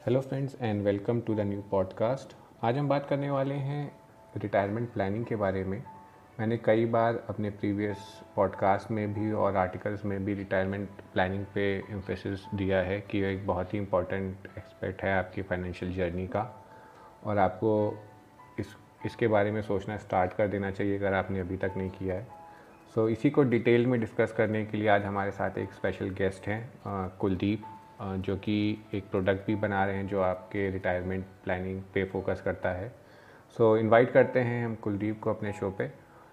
Hello friends and welcome to the new podcast आज हम बात करने वाले हैं रिटायरमेंट प्लानिंग के बारे में। मैंने कई बार अपने प्रीवियस पॉडकास्ट में भी और आर्टिकल्स में भी रिटायरमेंट प्लानिंग पे एम्फेसिस दिया है कि एक बहुत ही इंपॉर्टेंट एक्सपेक्ट है आपकी फाइनेंशियल जर्नी का। और आपको इस इसके बारे में सोचना स्टार्ट कर देना चाहिए अगर आपने अभी तक नहीं किया है। सो so, इसी को डिटेल में डिस्कस करने के लिए आज हमारे साथ एक स्पेशल गेस्ट हैं कुलदीप। जो कि एक प्रोडक्ट भी बना रहे हैं जो आपके रिटायरमेंट प्लानिंग पे फोकस करता है। सो so, इनवाइट करते हैं हम कुलदीप को अपने शो पे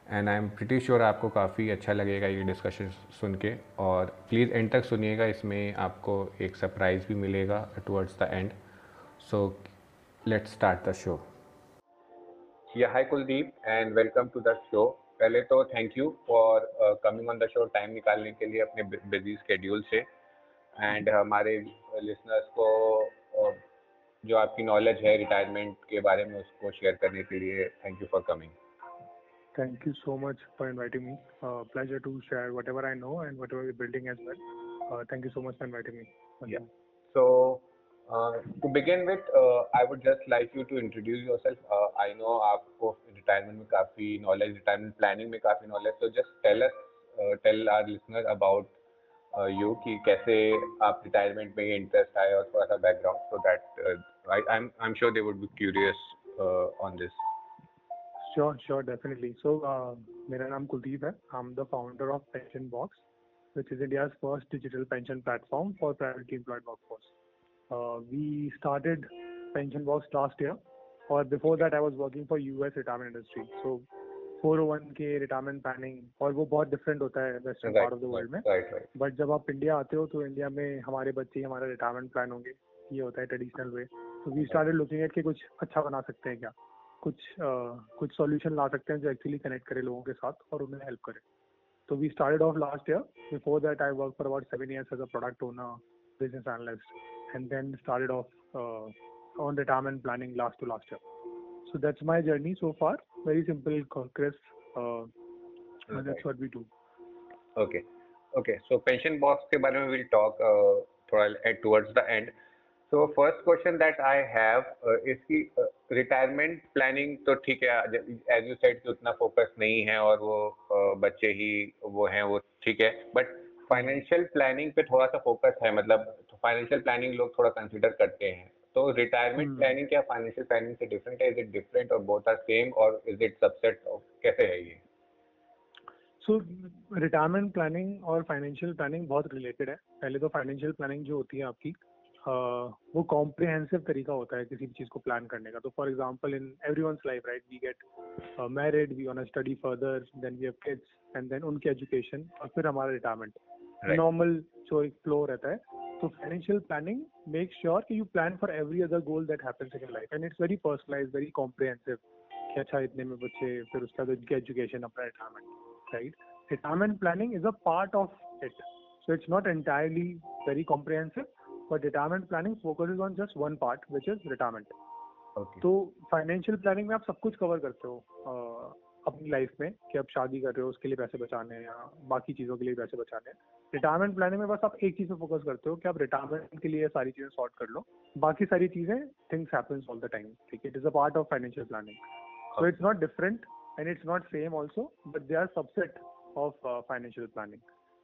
and I am pretty sure आपको काफ़ी अच्छा लगेगा ये डिस्कशन सुन के और प्लीज़ एंड तक सुनिएगा इसमें आपको एक सरप्राइज़ भी मिलेगा towards the end so let's start the show yeah hi Kuldeep and welcome to the show पहले तो thank you for coming on the show time निकालने के लिए अपने बिज़ी स्केड्यूल से। एंड uh, हमारे uh, लिसनर्स को uh, जो आपकी नॉलेज है रिटायरमेंट के बारे में उसको शेयर करने के लिए thank you for coming thank you so much for inviting me pleasure to share what I know and what we building as well thank you so much for inviting me so to begin with I would just like you to introduce your I know आपको retirement में काफ़ी knowledge retirement planning में काफ़ी knowledge so just tell us tell our listener about you कि कैसे आप retirement में interest आए और थोड़ा सा background so that I I am sure they would be curious on this sure sure definitely so मेरा नाम कुलदीप है I am the founder of pension box which is India's first digital pension platform for privately employed workforce. Uh, we started Pension Box last year, or before that, I was working for US retirement industry. So four one k retirement planning और वो बहुत different होता है western part of the world में। But जब आप India आते हो तो इंडिया में हमारे बच्चे हमारा रिटायरमेंट प्लान होंगे। ये होता है ट्रेडिशनल वे तो वी स्टार्टेड लुकिंग एट कि कुछ अच्छा बना सकते हैं क्या? कुछ uh, कुछ सॉल्यूशन ला सकते हैं जो एक्चुअली कनेक्ट करे लोगों के साथ और उन्हें हेल्प करे। तो we started off last year before that I work for about seven years as a product owner business analyst and then started off uh, on retirement planning last to last year. So that's my journey so far. Very simple, crisp. Uh, and that's what we do. Okay. Okay. So pension box के बारे में we'll talk uh, थोड़ा towards the end. So first question that I have uh, is retirement uh, planning तो ठीक है as you said कि उतना focus नहीं है और वो uh, बच्चे ही वो हैं वो ठीक है बट फाइनेंशियल प्लानिंग पे थोड़ा सा फोकस है मतलब फाइनेंशियल प्लानिंग लोग थोड़ा कंसिडर करते हैं तो रिटायरमेंट प्लानिंग hmm. क्या फाइनेंशियल प्लानिंग से डिफरेंट है? इज़ इट डिफरेंट और बोथ आर सेम और इज़ इट सबसेट कैसे है ये? सो रिटायरमेंट प्लानिंग और फाइनेंशियल प्लानिंग बहुत रिलेटेड है। पहले तो फाइनेंशियल प्लानिंग जो होती है आपकी uh, वो कॉम्प्रिहेंसिव तरीका होता है किसी भी चीज़ को प्लान करने का। तो for example in everyone's life right we get married we to study further then we have kids and then उनकी एजुकेशन और फिर हमारा रिटायरमेंट नॉर्मल जो एक फ्लो रहता है। So financial planning makes sure that you plan for every other goal that happens in your life, and it's very personalized, very comprehensive. कि अच्छा इतने में बच्चे फिर उसका तो उनकी एजुकेशन अपना retirement right retirement planning is a part of it so it's not entirely very comprehensive but retirement planning focuses on just one part which is retirement तो फाइनेंशियल प्लानिंग में आप सब कुछ कवर करते हो अपनी लाइफ में कि आप शादी कर रहे हो, उसके लिए पैसे बचाने हैं या बाकी चीज़ों के लिए पैसे बचाने हैं। रिटायरमेंट प्लानिंग में बस आप एक चीज़ पे फोकस करते हो कि आप रिटायरमेंट के लिए सारी चीज़ें सॉर्ट कर लो। बाकी सारी चीज़ें things happens all the time ठीक है? It is a part of financial planning so it's not different and it's not same also but they are subset of financial planning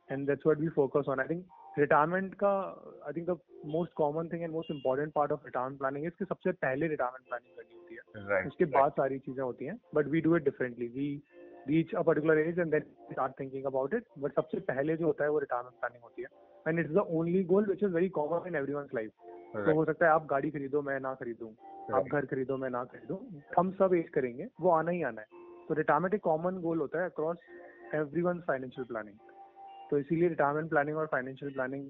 and that's what we focus on I think retirement का I think the most common thing and most important part of retirement planning इसके सबसे पहले retirement planning करनी होती है। Right, उसके right. बाद सारी चीज़ें होती हैं but we do it differently we reach a particular age and then start thinking about it but सबसे पहले जो होता है वो रिटायरमेंट प्लानिंग होती है। And it's the only goal which is very common in everyone's life तो हो सकता है आप गाड़ी खरीदो मैं ना खरीदूं। आप घर खरीदो मैं ना खरीदूं। हम सब एज करेंगे वो आना ही आना है। तो रिटायरमेंट एक कॉमन गोल होता है अक्रॉस एवरी फाइनेंशियल प्लानिंग तो इसीलिए रिटायरमेंट प्लानिंग और फाइनेंशियल प्लानिंग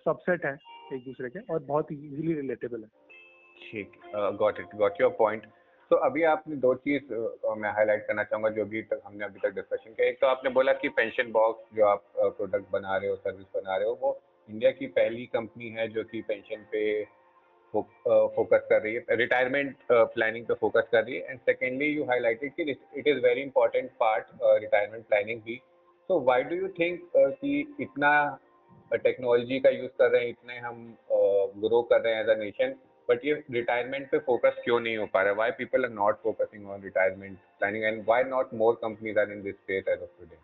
सबसेट है एक दूसरे के और बहुत इजीली रिलेटेबल है। ठीक got it got your point तो अभी आपने दो चीज़ मैं हाईलाइट करना चाहूँगा जो भी तक हमने अभी तक डिस्कशन किया। एक तो आपने बोला कि पेंशन बॉक्स जो आप प्रोडक्ट बना रहे हो सर्विस बना रहे हो, वो इंडिया की पहली कंपनी है जो कि पेंशन पे फोकस कर रही है रिटायरमेंट प्लानिंग पे फोकस कर रही है। एंड सेकेंडली यू हाईलाइटेड कि it is very important part retirement planning भी so why do you think कि इतना टेक्नोलॉजी का यूज़ कर रहे हैं इतने हम uh, ग्रो कर रहे हैं एज अ नेशन बट ये रिटायरमेंट पे फोकस क्यों नहीं हो पा रहा why people are not focusing on retirement planning and why not more companies are in this space as of today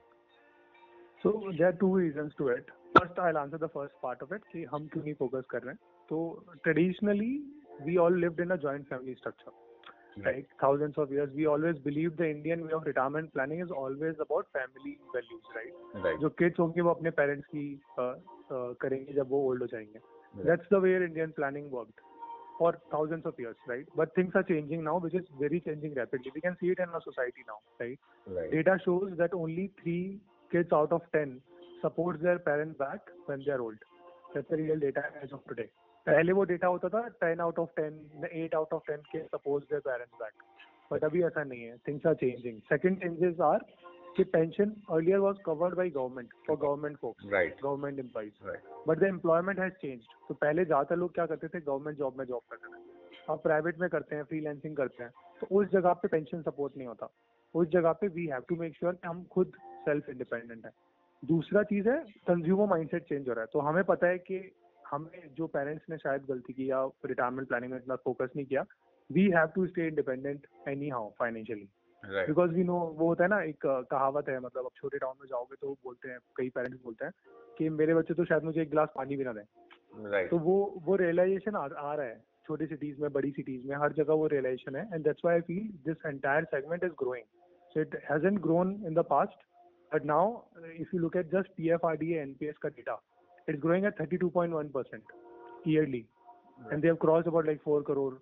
So there are two reasons to it. First, I'll answer the first part of it कि हम क्यों नहीं focus कर रहे हैं? तो traditionally we all lived in a joint family structure like thousands of years we always believe the indian way of retirement planning is always about family values right right जो kids होंगे वो अपने parents की uh, uh, करेंगे जब वो old हो जाएंगे that's the way indian planning worked for thousands of years right but things are changing now which is very changing rapidly we can see it in our society now right right data shows that only 3 kids out of 10 supports their parents back when they are old that's the real data as of today पहले वो data होता था ten out of ten eight out of ten के suppose their parents back but अभी ऐसा नहीं है things are changing second changes are कि pension earlier was covered by government for government folks government employees but the employment has changed तो पहले ज़्यादातर लोग क्या करते थे गवर्नमेंट जॉब में जॉब करते थे. अब प्राइवेट में करते हैं फ्रीलांसिंग करते हैं. तो उस जगह पे पेंशन सपोर्ट नहीं होता. उस जगह पे we have to make sure कि हम खुद सेल्फ इंडिपेंडेंट है. दूसरा चीज़ है कंज्यूमर माइंडसेट चेंज हो रहा है. तो हमें पता है कि हमें जो पेरेंट्स ने शायद गलती की या रिटायरमेंट प्लानिंग में इतना फोकस नहीं किया we have to stay independent anyhow financially because we know वो होता है ना एक कहावत है मतलब अब छोटे टाउन में जाओगे तो बोलते हैं कई पेरेंट्स बोलते हैं कि मेरे बच्चे तो शायद मुझे एक गिलास पानी भी ना दें। Right. तो वो वो रियलाइजेशन आ, आ रहा है छोटी सिटीज़ में बड़ी सिटीज़ में हर जगह वो रियलाइजेशन है and that's I feel this entire segment is growing so it hasn't grown in the past but now if you look at just PFRDA NPS का data it's growing at 32.1 percent yearly and they have crossed about like 4 crore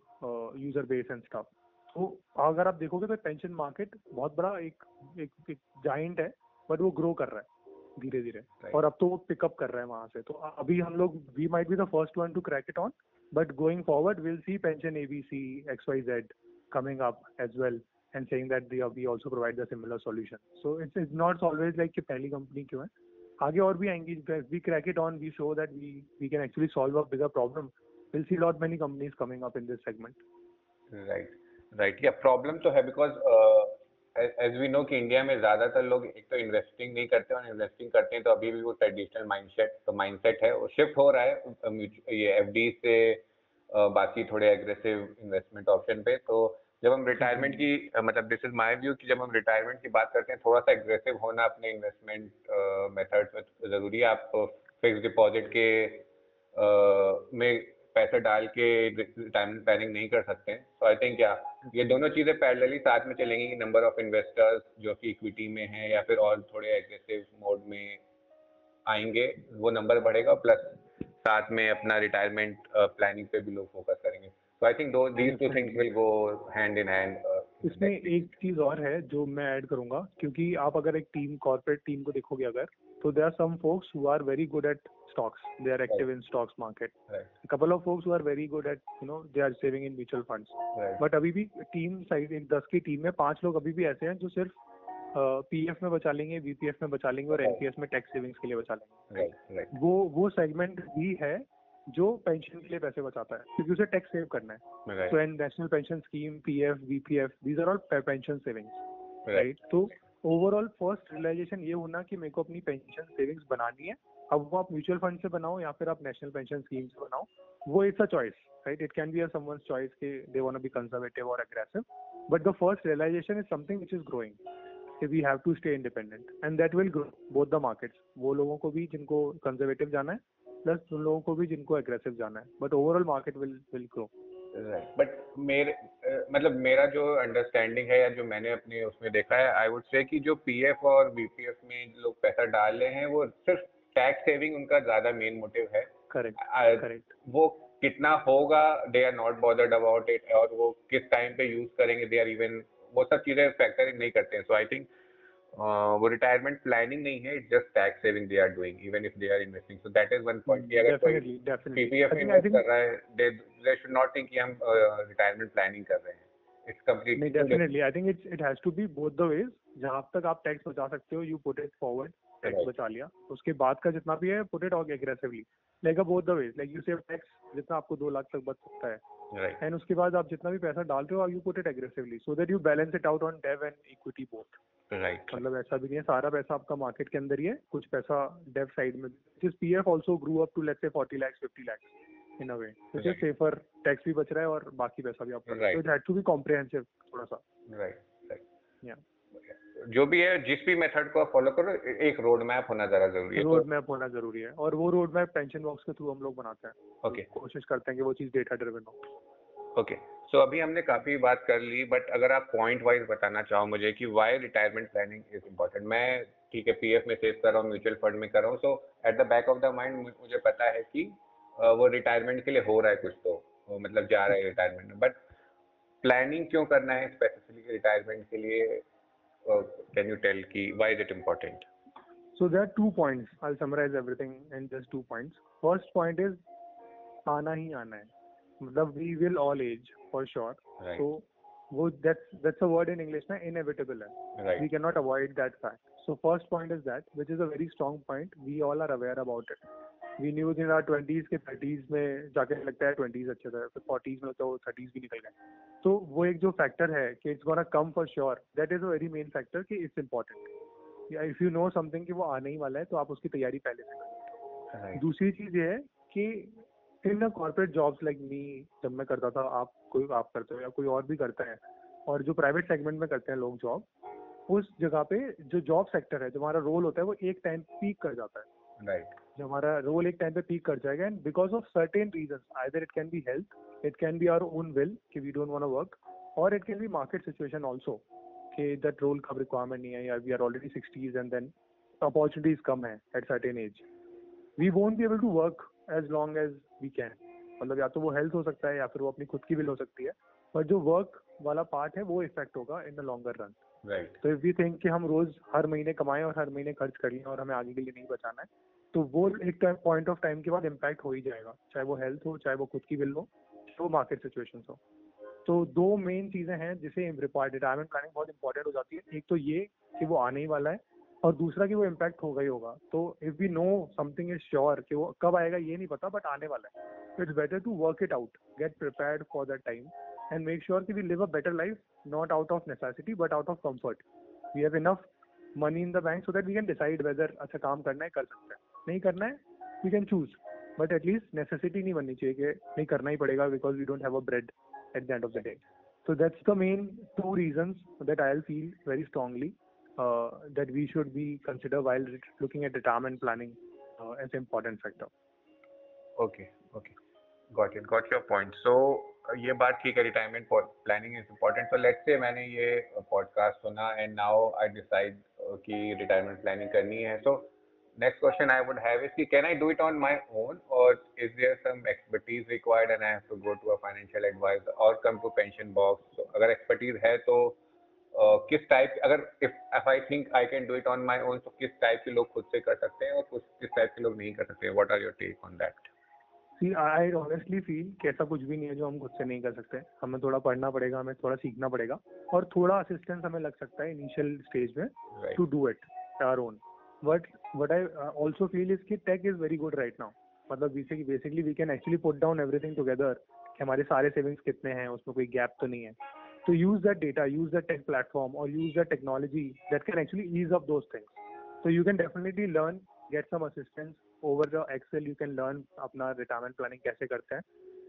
user base and stuff तो अगर आप देखोगे तो pension market बहुत बड़ा एक एक, एक जाइंट है बट वो ग्रो कर रहा है धीरे धीरे Right. और अब तो वो पिकअप कर रहा है वहाँ से। तो अभी हम लोग we might be the first one to crack it on but going forward will see pension ABC X Y Z coming up as well and saying that they, we also provide the similar solution. So it's, it's not always कि पहली कंपनी क्यों है आगे और भी आएँगी we crack it on, we show that we we can actually solve a bigger problem. We'll see lot many companies coming up in this segment. Right right yeah problem तो है बिकॉज़ एज वी नो कि India में ज़्यादातर लोग एक तो investing नहीं करते और इन्वेस्टिंग करते हैं तो अभी भी वो ट्रेडिशनल माइंडसेट तो माइंडसेट है, वो शिफ्ट हो रहा है ये एफडी से बाकी थोड़े एग्रेसिव इन्वेस्टमेंट ऑप्शन पे तो जब हम रिटायरमेंट की मतलब दिस इज़ माय व्यू कि जब हम रिटायरमेंट की बात करते हैं थोड़ा सा एग्रेसिव होना अपने इन्वेस्टमेंट मेथड्स में तो ज़रूरी है। आप फिक्स डिपॉजिट के अ, में पैसे डाल के रिटायरमेंट प्लानिंग नहीं कर सकते सो आई थिंक या ये दोनों चीज़ें पैरेलली साथ में चलेंगी कि नंबर ऑफ़ इन्वेस्टर्स जो कि इक्विटी में हैं या फिर और थोड़े एग्रेसिव मोड में आएँगे वो नंबर बढ़ेगा प्लस साथ में अपना रिटायरमेंट प्लानिंग पे भी लोग फोकस सो आई थिंक दो these two things will go hand in hand इसमें एक चीज़ और है जो मैं ऐड करूँगा क्योंकि आप अगर एक टीम कॉर्पोरेट टीम को देखोगे अगर तो there are some folks who are very good at stocks. They are active in stocks market. Right. a couple of folks who are very good at you know they are saving in mutual funds. Right but अभी भी team size दस की team में पाँच लोग अभी भी ऐसे हैं जो सिर्फ़ पीएफ में बचा लेंगे वीपीएफ में बचा लेंगे और Right. एनपीएस में टैक्स सेविंग्स के लिए बचा लेंगे। राइट राइट वो वो सेगमेंट भी है जो पेंशन के लिए पैसे बचाता है क्योंकि उसे टैक्स सेव करना है। So and National Pension Scheme PF VPF these are all pension savings right right तो ओवरऑल फ़र्स्ट रियलाइजेशन ये होना कि मेरे को अपनी पेंशन सेविंग्स बनानी है। अब वो आप म्यूचुअल फंड से बनाओ या फिर आप नेशनल पेंशन स्कीम से बनाओ वो it's a choice right it can be a someone's choice के they want to be conservative और aggressive but the first realisation is something which is growing we have to stay independent and that will grow both the markets वो लोगों को भी जिनको conservative जाना है plus उन लोगों को भी जिनको एग्रेसिव जाना है but overall market will will grow but मेरे मतलब मेरा जो अंडरस्टैंडिंग है या जो मैंने अपने उसमें देखा है आई वुड से कि जो पीएफ और वीपीएफ में लोग पैसा डाल रहे हैं वो सिर्फ़ टैक्स सेविंग उनका ज़्यादा मेन मोटिव है। करेक्ट करेक्ट वो कितना होगा they are not bothered about it और वो किस टाइम पे यूज़ करेंगे दे आर इवन वो सब चीज़ें फैक्टर नहीं करते हैं। सो आई थिंक वो रिटायरमेंट प्लानिंग नहीं है it's just tax saving they are doing even if they are investing so that is one point कि अगर कोई पीपीएफ इन्वेस्ट कर रहा है they they should not think कि हम रिटायरमेंट प्लानिंग कर रहे हैं. इट्स नहीं definitely I think it's it has to be both the ways जहाँ तक आप टैक्स बचा सकते हो you put it forward tax बचा लिया. उसके बाद का जितना भी है पुट इट और aggressively like both the ways like you save tax जितना आपको दो लाख तक बच सकता है. एंड उसके बाद आप जितना भी पैसा डाल रहे हो you put it aggressively so that you balance it out on debt and equity both right मतलब ऐसा भी नहीं है सारा पैसा आपका मार्केट के अंदर ही है कुछ पैसा डेव साइड में। जिस PF also grew up to let's say 40 lakhs 50 lakhs इन अ वे तो सेफर टैक्स भी बच रहा है और बाकी पैसा भी आपका right. so it had to be थोड़ा सा। Right right Yeah. जो भी है जिस भी मेथड को आप फॉलो करो एक रोड मैप होना जरा ज़रूरी है। तो रोड मैप होना ज़रूरी है और वो रोड मैप पेंशन बॉक्स के थ्रू हम लोग बनाते हैं। Okay okay. कोशिश करते हैं कि वो चीज़ डेटा ड्रिवन हो। ओके सो अभी हमने काफ़ी बात कर ली बट अगर आप पॉइंट वाइज बताना चाहो मुझे कि why retirement planning is important मैं ठीक है पीएफ में सेव कर रहा हूँ म्यूचुअल फंड में कर रहा हूँ so at the back of the mind मुझे पता है कि वो रिटायरमेंट के लिए हो रहा है कुछ तो मतलब जा रहा है रिटायरमेंट में बट प्लानिंग क्यों करना है स्पेसिफिकली रिटायरमेंट के लिए कैन यू टेल कि why is it important So, there are two points. I'll summarize everything in just two points. First point is, आना ही आना है मतलब we will all age for sure so वो that's that's a word in English ना inevitable है. We can not avoid that fact so first point is that which is a very strong point we all are aware about it we news in our twenties के thirties में जाके लगता है twenties अच्छे से फिर forties में तो होता है भी निकल गए. तो वो एक जो फैक्टर है कि it's gonna come for sure that is a very main factor कि it's important if you know something कि वो आने ही वाला है तो आप उसकी तैयारी पहले से करें दूसरी चीज़ ये है कि in corporate jobs like me जब मैं करता था आप कोई आप करते हो या कोई और भी करता है और जो प्राइवेट सेगमेंट में करते हैं लोग जॉब उस जगह पे जो जॉब सेक्टर है जो हमारा रोल होता है वो एक टाइम पीक कर जाता है। राइट जो हमारा रोल एक टाइम पे पीक कर जाएगा and because of certain reason either it can be health it can be our own will कि we don't want to work और it can be market situation also कि that role का requirement नहीं है या we are already sixties and then opportunities कम है at certain age we won't be able to work as long as we can मतलब या तो वो हेल्थ हो सकता है या फिर वो अपनी खुद की विल हो सकती है। बट जो वर्क वाला पार्ट है वो इफ़ेक्ट होगा in the longer run right तो इफ़ वी थिंक कि हम रोज हर महीने कमाएँ और हर महीने खर्च कर लें और हमें आगे के लिए नहीं बचाना है तो वो एक पॉइंट ऑफ़ टाइम के बाद इम्पैक्ट हो ही जाएगा। चाहे वो हेल्थ हो चाहे वो खुद की विल हो चाहे वो मार्केट सिचुएशन हो। तो दो मेन चीज़ें हैं जिसे रिटायरमेंट प्लानिंग बहुत इंपॉर्टेंट हो जाती है। एक तो ये कि वो आने ही वाला है और दूसरा कि वो इम्पैक्ट होगा ही होगा। तो if we know something is sure कि वो कब आएगा ये नहीं पता बट आने वाला है। It's better to work it out get prepared for that time and make sure कि we live a better life not out of necessity but out of comfort we have enough money in the bank so that we can decide whether अच्छा काम करना है कर सकते हैं। नहीं करना है we can choose but at least necessity नहीं बननी चाहिए कि नहीं करना ही पड़ेगा because we don't have a bread at the end of the day. So that's the main two reasons that I'll feel very strongly. uh, that we should be consider while ret- looking at retirement planning uh, as an important factor. Okay okay got it got your point so ये बात ठीक है retirement planning is important so let's say मैंने ये podcast सुना and now I decide कि retirement planning करनी है so next question I would have is कि can I do it on my own or is there some expertise required and I have to go to a financial advisor or come to pension box so अगर expertise है तो uh, किस type अगर तो किस type के लोग खुद से कर सकते हैं और किस टाइप के लोग नहीं कर सकते what are your take on that see I honestly feel कि ऐसा कुछ भी नहीं है जो हम खुद से नहीं कर सकते। हमें थोड़ा पढ़ना पड़ेगा हमें थोड़ा सीखना पड़ेगा और थोड़ा असिस्टेंस हमें लग सकता है इनिशियल स्टेज में to do it our own but what I also feel is कि tech is very good right now मतलब basically we can actually put down everything together कि हमारे सारे सेविंग्स कितने हैं उसमें कोई गैप तो नहीं है। So use that data, use that tech platform or use that technology that can actually ease up those things. So you can definitely learn, get some assistance over the Excel. You can learn अपना retirement planning कैसे करते हैं.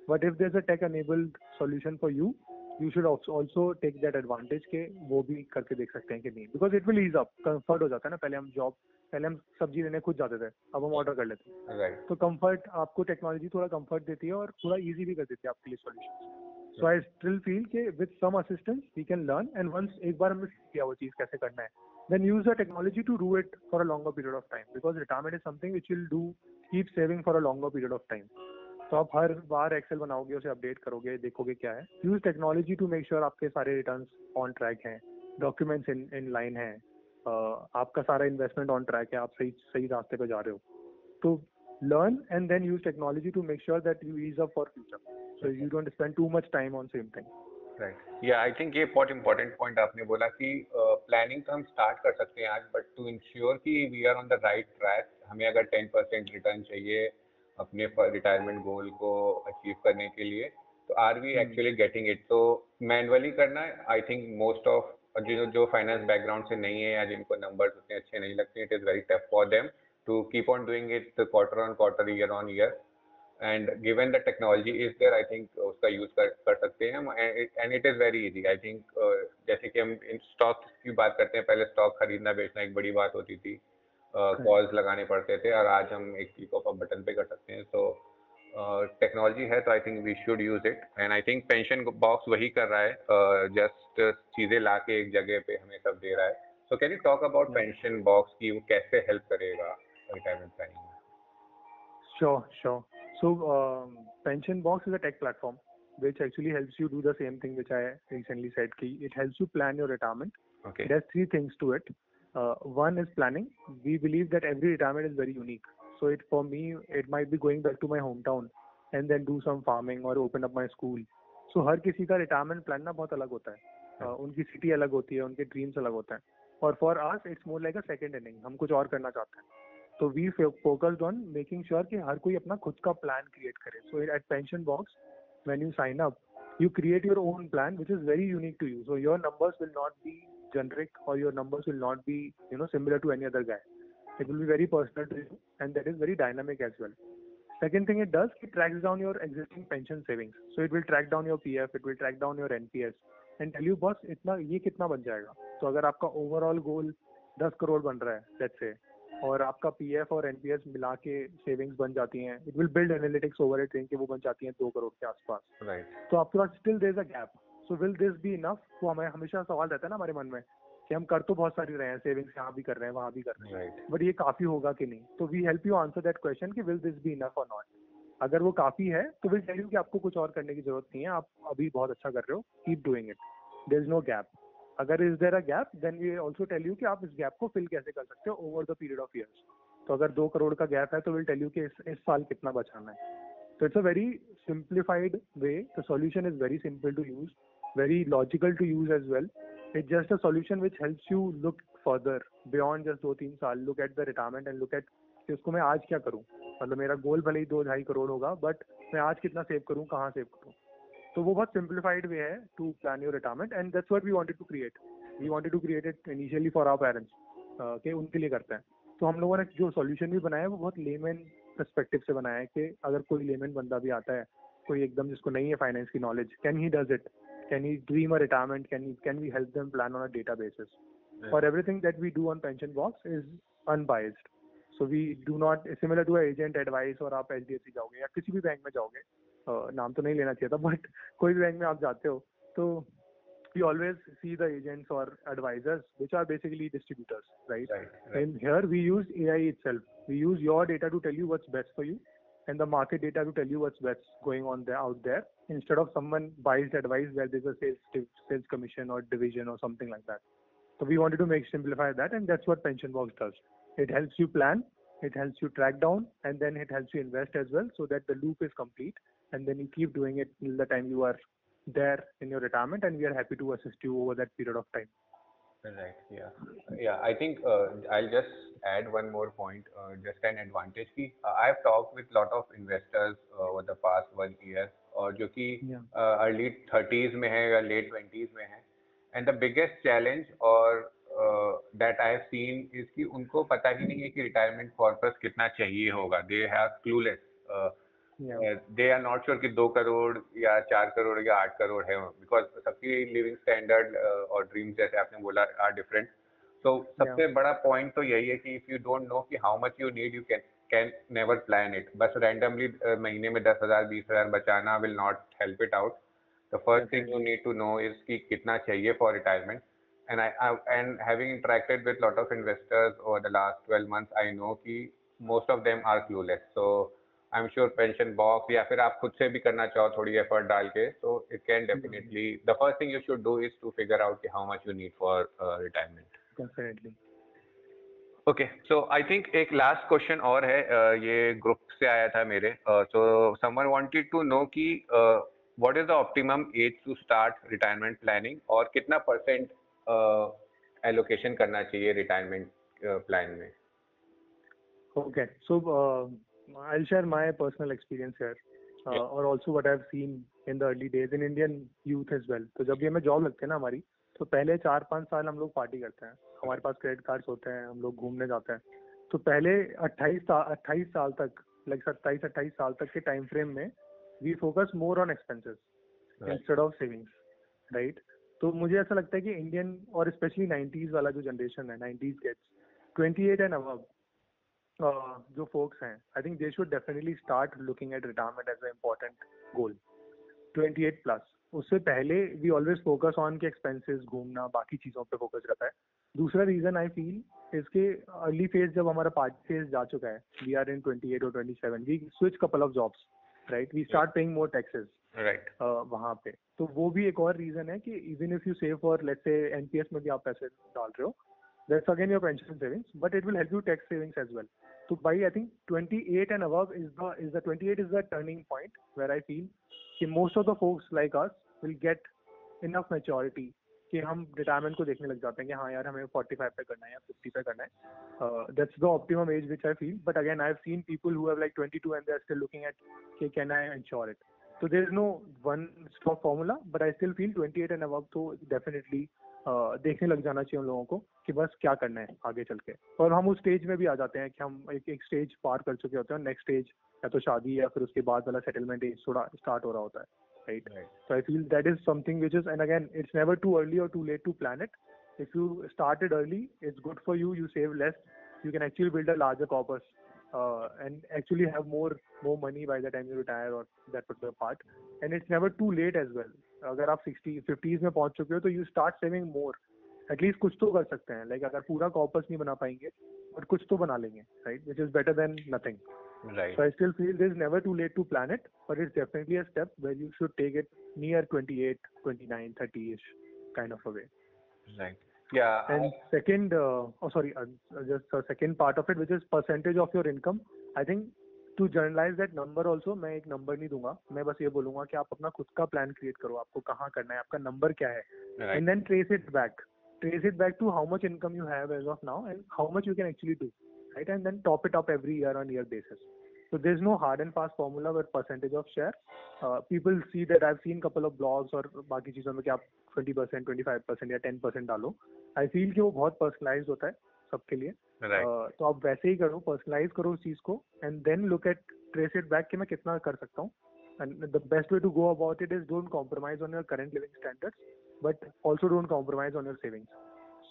But if there's a tech enabled solution for you, you should also also take that advantage के वो भी करके देख सकते हैं कि नहीं because it will ease up comfort हो जाता है ना पहले हम जॉब पहले हम सब्ज़ी लेने खुद जाते थे अब हम ऑर्डर कर लेते हैं right तो कंफर्ट आपको टेक्नोलॉजी थोड़ा कंफर्ट देती है और थोड़ा इजी भी कर देती है आपके लिए solution so I still feel के with some assistance we can learn and once एक बार हमने सीख लिया वो चीज़ कैसे करना है। Then use the technology to do it for a longer period of time because retirement is something which will do keep saving for a longer period of time तो आप हर बार एक्सेल बनाओगे, उसे अपडेट करोगे, देखोगे क्या है। Use technology to make sure आपके सारे रिटर्न ऑन ट्रैक हैं। डॉक्यूमेंट्स इन इन लाइन है। आपका सारा इन्वेस्टमेंट ऑन ट्रैक है। आप सही सही रास्ते पे जा रहे हो। तो learn and then use technology to make sure that you ease up for future so you don't spend too much time on same thing right या आई थिंक ये बहुत इंपॉर्टेंट पॉइंट आपने बोला कि प्लानिंग तो हम स्टार्ट कर सकते हैं आज बट टू इंश्योर कि we are on the right track हमें अगर टेन परसेंट रिटर्न चाहिए अपने रिटायरमेंट गोल को अचीव करने के लिए तो are we actually getting it तो मैनुअली करना आई थिंक मोस्ट ऑफ़ जो जो फाइनेंस बैकग्राउंड से नहीं है या जिनको नंबर्स उतने अच्छे नहीं लगते it is very tough for them to keep on doing it quarter on quarter year on year and given the technology is there I think उसका यूज़ कर कर सकते हैं हम। And it is very easy I think जैसे कि हम in stock की बात करते हैं पहले स्टॉक खरीदना बेचना एक बड़ी बात होती थी। कॉल्स uh, लगाने पड़ते थे और आज हम एक क्लिक ऑफ़ बटन पे कर सकते हैं। सो टेक्नोलॉजी है तो I think we should use it and I think Pension Box वही कर रहा है। जस्ट uh, चीज़ें ला के एक जगह पे हमें सब दे रहा है। So can you talk about Pension Box की वो कैसे हेल्प करेगा? प्लानिंग में Sure, sure. So, um, Pension Box is a tech platform which actually helps you do the same thing which I recently said. Ki it helps you plan your retirement. Okay. There's three things to it. Uh, one is planning. We believe that every retirement is very unique. So it for me, it might be going back to my hometown and then do some farming or open up my school. So हर किसी का retirement plan ना बहुत अलग होता है uh, उनकी city अलग होती है उनके ड्रीम्स अलग होते हैं और for us it's more like a second inning हम कुछ और करना चाहते हैं तो we focused on making sure कि हर कोई अपना खुद का प्लान क्रिएट करे। So at Pension Box when you sign up you create your own plan which is very unique to you so your numbers will not be generic और your numbers will not be you know similar to any other guy it will be very personal to you and that is very dynamic as well second thing it does it tracks down your existing pension savings so it will track down your P F it will track down your NPS and tell you बस इतना, ये कितना बन जाएगा? तो अगर आपका overall गोल दस करोड़ बन रहा है लेट्स से और आपका पीएफ और एनपीएस मिला के सेविंग्स बन जाती हैं। It will build analytics over it कि वो बन जाती हैं दो करोड़ के आसपास। राइट तो आपके पास still there a gap so will this be enough वो हमें हमेशा सवाल रहता है ना हमारे मन में कि हम कर तो बहुत सारी रहे हैं सेविंग्स यहाँ भी कर रहे हैं वहाँ भी कर रहे हैं। बट ये काफ़ी होगा कि नहीं? तो we help you answer that question कि विल दिस बी इनफ और नॉट अगर वो काफ़ी है तो विल टेल यू कि आपको कुछ और करने की ज़रूरत नहीं है। आप अभी बहुत अच्छा कर रहे हो keep doing it there is no gap अगर is there a gap then we also tell you कि आप इस गैप को फिल कैसे कर सकते हो over the period of years तो अगर दो करोड़ का गैप है तो विल टेल यू कि इस, साल कितना बचाना है तो it's a very simplified way. The solution is very simple to use very logical to use as well. It's just a solution which helps you look further beyond just दो तीन साल. Look at the retirement and look at कि उसको मैं आज क्या करूँ? मतलब मेरा गोल भले ही दो ढाई करोड़ होगा बट मैं आज कितना सेव करूँ? कहाँ सेव करूँ? तो वो बहुत सिंप्लीफाइड वे है to plan your retirement and that's what we wanted to create we wanted to create it initially for our parents के उनके लिए करते हैं। तो हम लोगों ने जो सॉल्यूशन भी बनाया है वो बहुत लेमन परस्पेक्टिव से बनाया है कि अगर कोई लेमन बंदा भी आता है कोई एकदम जिसको नहीं है फाइनेंस की knowledge can he does it can he dream a retirement can can we help them plan on a data basis और everything that we do on Pension Box is unbiased so we do not similar to agent advice और आप H जाओगे या किसी भी bank में जाओगे नाम तो नहीं लेना चाहिए था बट कोई भी बैंक में आप जाते हो तो we always see the agents or advisors which are basically distributors right, right, right. and here we use ai itself we use your data to tell you what's best for you and the market data to tell you what's best going on there out there instead of someone biased advice where there's a sales sales commission or division or something like that so we wanted to make simplify that and that's what pension box does it helps you plan it helps you track down and then it helps you invest as well so that the loop is complete and then you keep doing it till the time you are there in your retirement and we are happy to assist you over that period of time Right. Yeah. Yeah. I think uh, I'll just add one more point. Uh, just an advantage की uh, I've talked with lot of investors uh, over the past one year और जो कि Yeah. uh, early 30s में है या late 20s में है and the biggest challenge और uh, that I have seen is कि उनको पता ही नहीं है कि retirement purpose कितना चाहिए होगा they are clueless uh, yeah they are not sure कि दो करोड़ या चार करोड़ या आठ करोड़ है बिकॉज़ सबकी लिविंग स्टैंडर्ड और ड्रीम जैसे आपने बोला आर डिफरेंट सो सबसे बड़ा पॉइंट तो यही है कि इफ़ यू डोंट नो कि how much you need you can can never plan it बस रैंडमली महीने में दस हज़ार बीस हज़ार बचाना will not help it out the first thing you need to know is कि कितना चाहिए for retirement and I and and having interacted with lot of investors over the last 12 months I know कि most of them are clueless. So I am sure Pension Box या फिर आप खुद से भी करना चाहो थोड़ी एफर्ट डाल के तो it can definitely the first thing you should do is to figure out कि how much you need for retirement definitely. Okay so I think एक लास्ट क्वेश्चन और है uh, ये ग्रुप से आया था मेरे so someone wanted to know कि what is the optimum age to start retirement planning और कितना परसेंट एलोकेशन करना चाहिए रिटायरमेंट प्लान में? Okay, so uh, I'll share my personal experience here, uh, Yeah. or also what I've seen in the early days in Indian youth as well. तो जब भी हमें job लगती है ना हमारी तो पहले चार पाँच साल हम लोग पार्टी करते हैं हमारे पास क्रेडिट कार्ड्स होते हैं हम लोग घूमने जाते हैं तो पहले 28 साल 28 साल तक लाइक सत्ताईस अट्ठाईस साल तक के टाइम फ्रेम में we focus more on expenses instead of savings right तो मुझे ऐसा लगता है कि इंडियन और स्पेशली नाइन्टीज वाला जो जनरेशन है nineties gets twenty eight and above जो फोक्स हैं I think they should definitely start looking at retirement as a important goal 28 plus उससे पहले वी ऑलवेज फोकस ऑन के एक्सपेंसेस घूमना बाकी चीज़ों पे फोकस रहता है। दूसरा रीजन आई फील इसके अर्ली फ़ेज़ जब हमारा पार्टी फ़ेज़ जा चुका है वी आर इन 28 और 27 we switch couple of jobs right we start paying more taxes right वहाँ पे। तो वो भी एक और रीजन है कि even if you save for let's say NPS में भी आप पैसे डाल रहे हो that's again your pension savings, but it will help you tax savings as well. So by I think 28 and above is the is the 28 is the turning point where I feel कि most of the folks like us will get enough maturity कि हम retirement को देखने लग जाते हैं कि हाँ यार हमें 45 पे करना है या 50 पे करना है that's the optimum age which I feel but again I have seen people who have like 22 and they are still looking at कि can I insure it so there is no one stop formula but i still feel 28 and above तो definitely देखने लग जाना चाहिए उन लोगों को कि बस क्या करना है आगे चल के। और हम उस स्टेज में भी आ जाते हैं कि हम एक एक स्टेज पार कर चुके होते हैं नेक्स्ट स्टेज या तो शादी या फिर उसके बाद वाला सेटलमेंट एज थोड़ा स्टार्ट हो रहा होता है right so I feel that is something which is and again it's never too early और too late to plan it if you start early it's good for you you save less you can actually build a larger corpus Uh, and actually have more more money by the time you retire or that particular part. And it's never too late as अगर आप sixty fifties में पहुँच चुके हो तो you start saving more at least कुछ तो कर सकते हैं लाइक like, अगर पूरा कॉपस नहीं बना पाएँगे बट कुछ तो बना लेंगे right which is better than nothing Right. So I still feel there's never too late to plan it, but it's definitely a step where you should take it near 28, 29, 30-ish kind of a way. Right. Yeah. And I, second, uh, oh sorry, uh, just a second part of it, which is percentage of your income. I think to generalize that number also मैं एक number नहीं दूँगा। मैं बस ये बोलूँगा कि आप अपना खुद का प्लान क्रिएट करो आपको कहाँ करना है आपका नंबर क्या है। And then trace it back trace it back to how much income you have as of now and how much you can actually do right? And then top it up every year on year basis. So there's no hard and fast formula with percentage of share. Uh, people see that i've seen couple of blogs और बाकी चीज़ों में कि आप 20% 25% या 10% डालो। I feel कि वो बहुत पर्सनलाइज होता है सबके लिए। तो आप वैसे ही करो पर्सनलाइज करो उस चीज को and then look at trace it back कि मैं कितना कर सकता हूँ and the best way to go about it is don't compromise on your current living standards but also don't compromise on your savings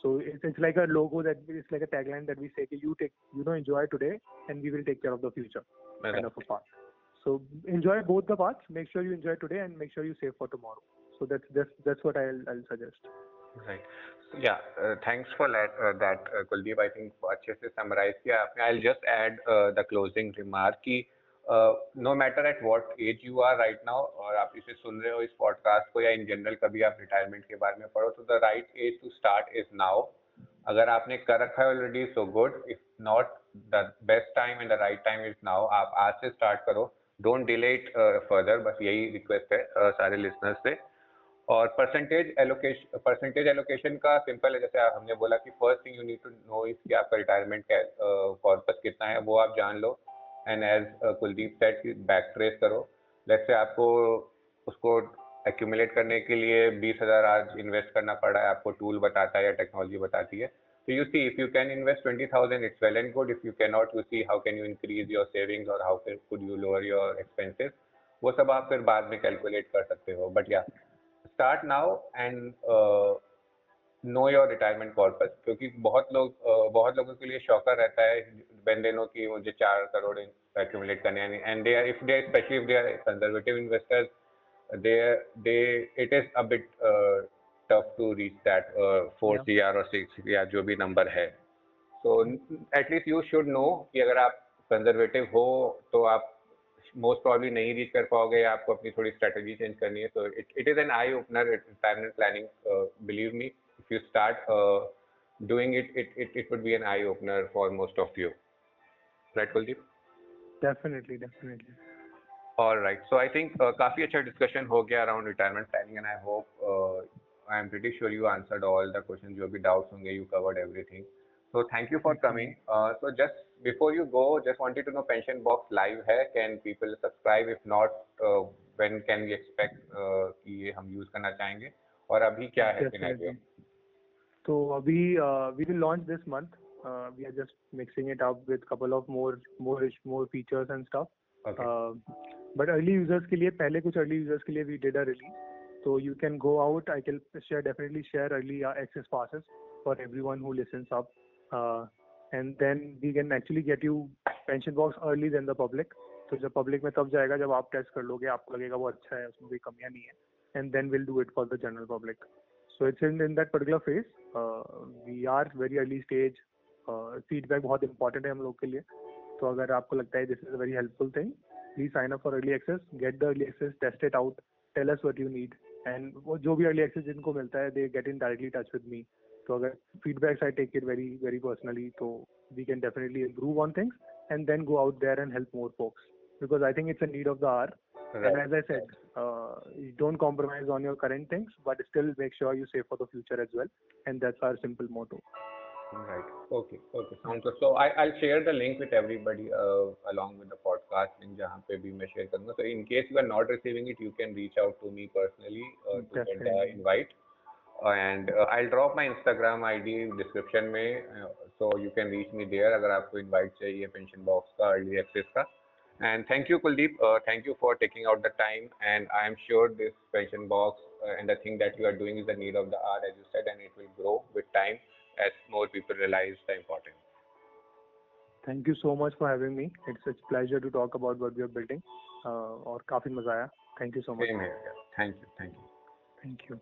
So it's, it's like a logo that it's like a tagline that we say you take you know enjoy today and we will take care of the future kind of a part. So enjoy both the parts. Make sure you enjoy today and make sure you save for tomorrow. So that's that's that's what I'll I'll suggest. Right. Yeah. Thanks for that. Uh, that uh, Kuldeep, I think अच्छे से summarize किया आपने. I'll just add uh, the closing remark कि no matter at what age you are right now और आप इसे सुन रहे हो इस पॉडकास्ट को या इन जनरल कभी आप रिटायरमेंट के बारे में पढ़ो तो the right age to start is now अगर आपने कर रखा है already so good if not the best time and the right time is now आप आज से स्टार्ट करो डोंट डिले इट फर्दर बस यही रिक्वेस्ट है uh, सारे लिसनर्स से और परसेंटेज एलोकेशन परसेंटेज एलोकेशन का सिंपल है, जैसे हमने बोला कि first thing you need to know is कि आपका रिटायरमेंट कॉर्पस कितना है, वो आप जान लो। And as Kuldeep said back trace करो। लेट्स से आपको उसको एक्यूमुलेट करने के लिए बीस हज़ार आज इन्वेस्ट करना पड़ा है, आपको टूल बताता है या टेक्नोलॉजी बताती है। तो you see if you can invest twenty thousand it's well and good if you can not you see how can you increase your savings और how could you lower your expenses वो सब आप फिर बाद में कैलकुलेट कर सकते हो। बट या start now and know your retirement corpus क्योंकि बहुत लोग बहुत लोगों के लिए शौकर रहता है वेन दे नो कि मुझे चार करोड़ एक्यूमुलेट करने हैं and they are if they specially if they are conservative investors they they it is a bit uh, tough to reach that uh, 4 yeah. CR or 6 या जो भी नंबर है so at least you should know कि अगर आप conservative हो तो आप मोस्ट प्रॉब्ली नहीं रीच कर पाओगे आपको अपनी थोड़ी स्ट्रेटेजी चेंज करनी है तो it is an eye opener retirement planning believe me if you start doing it it it it would be an eye opener for most of you right Kuldeep definitely definitely all right so I think काफ़ी अच्छा discussion हो गया around retirement planning and I hope I am pretty sure you answered all the question जो भी doubts होंगे you covered everything so thank you for coming so just before you go, just wanted to know Pension Box live है. Can people subscribe? If not, uh, when can we expect uh, कि ये हम use करना चाहेंगे? और अभी क्या है सिनेरियो? तो अभी we will launch this month uh, we are just mixing it up with couple of more more more features and stuff. Okay. Uh, but early users के लिए पहले कुछ early users के लिए we did a release. So you can go out. I can share definitely share early uh, access passes for everyone who listens up. Uh, and then we can actually get you pension box early than the public. तो जब public में तब जाएगा जब आप test कर लोगे, आपको लगेगा वो अच्छा है, उसमें कोई कमियाँ नहीं है and then will do it for the general public so it's in in that particular phase we are very early stage feedback बहुत इंपॉर्टेंट है हम लोग के लिए. तो अगर आपको लगता है this is a very helpful thing please sign up for early access get the early access test it out tell us what you need and वो जो भी अर्ली एक्सेस जिनको मिलता है they get in directly touch with me तो अगर feedbacks I take it very very personally तो we can definitely improve on things and then go out there and help more folks because I think it's a need of the hour. Right. And as I said, uh, you don't compromise on your current things, but still make sure you save for the future as well. And that's our simple motto. Right. Okay. Okay. Sounds good. So I I'll share the link with everybody uh, along with the podcast link जहाँ पे भी मैं share करूँगा. So in case you are not receiving it, you can reach out to me personally uh, to get the Definitely. invite. Uh, and uh, I'll drop my Instagram ID description में uh, so you can reach me there अगर आपको invite चाहिए pension box का early access का. And thank you Kuldeep. Uh, thank you for taking out the time. And I am sure this pension box uh, and the thing that you are doing is the need of the hour, as you said, and it will grow with time as more people realize the importance. Thank you so much for having me. It's such pleasure to talk about what we are building. Uh, और काफी मजा आया. Thank you so much. Same here. Yeah. Thank you. Thank you. Thank you.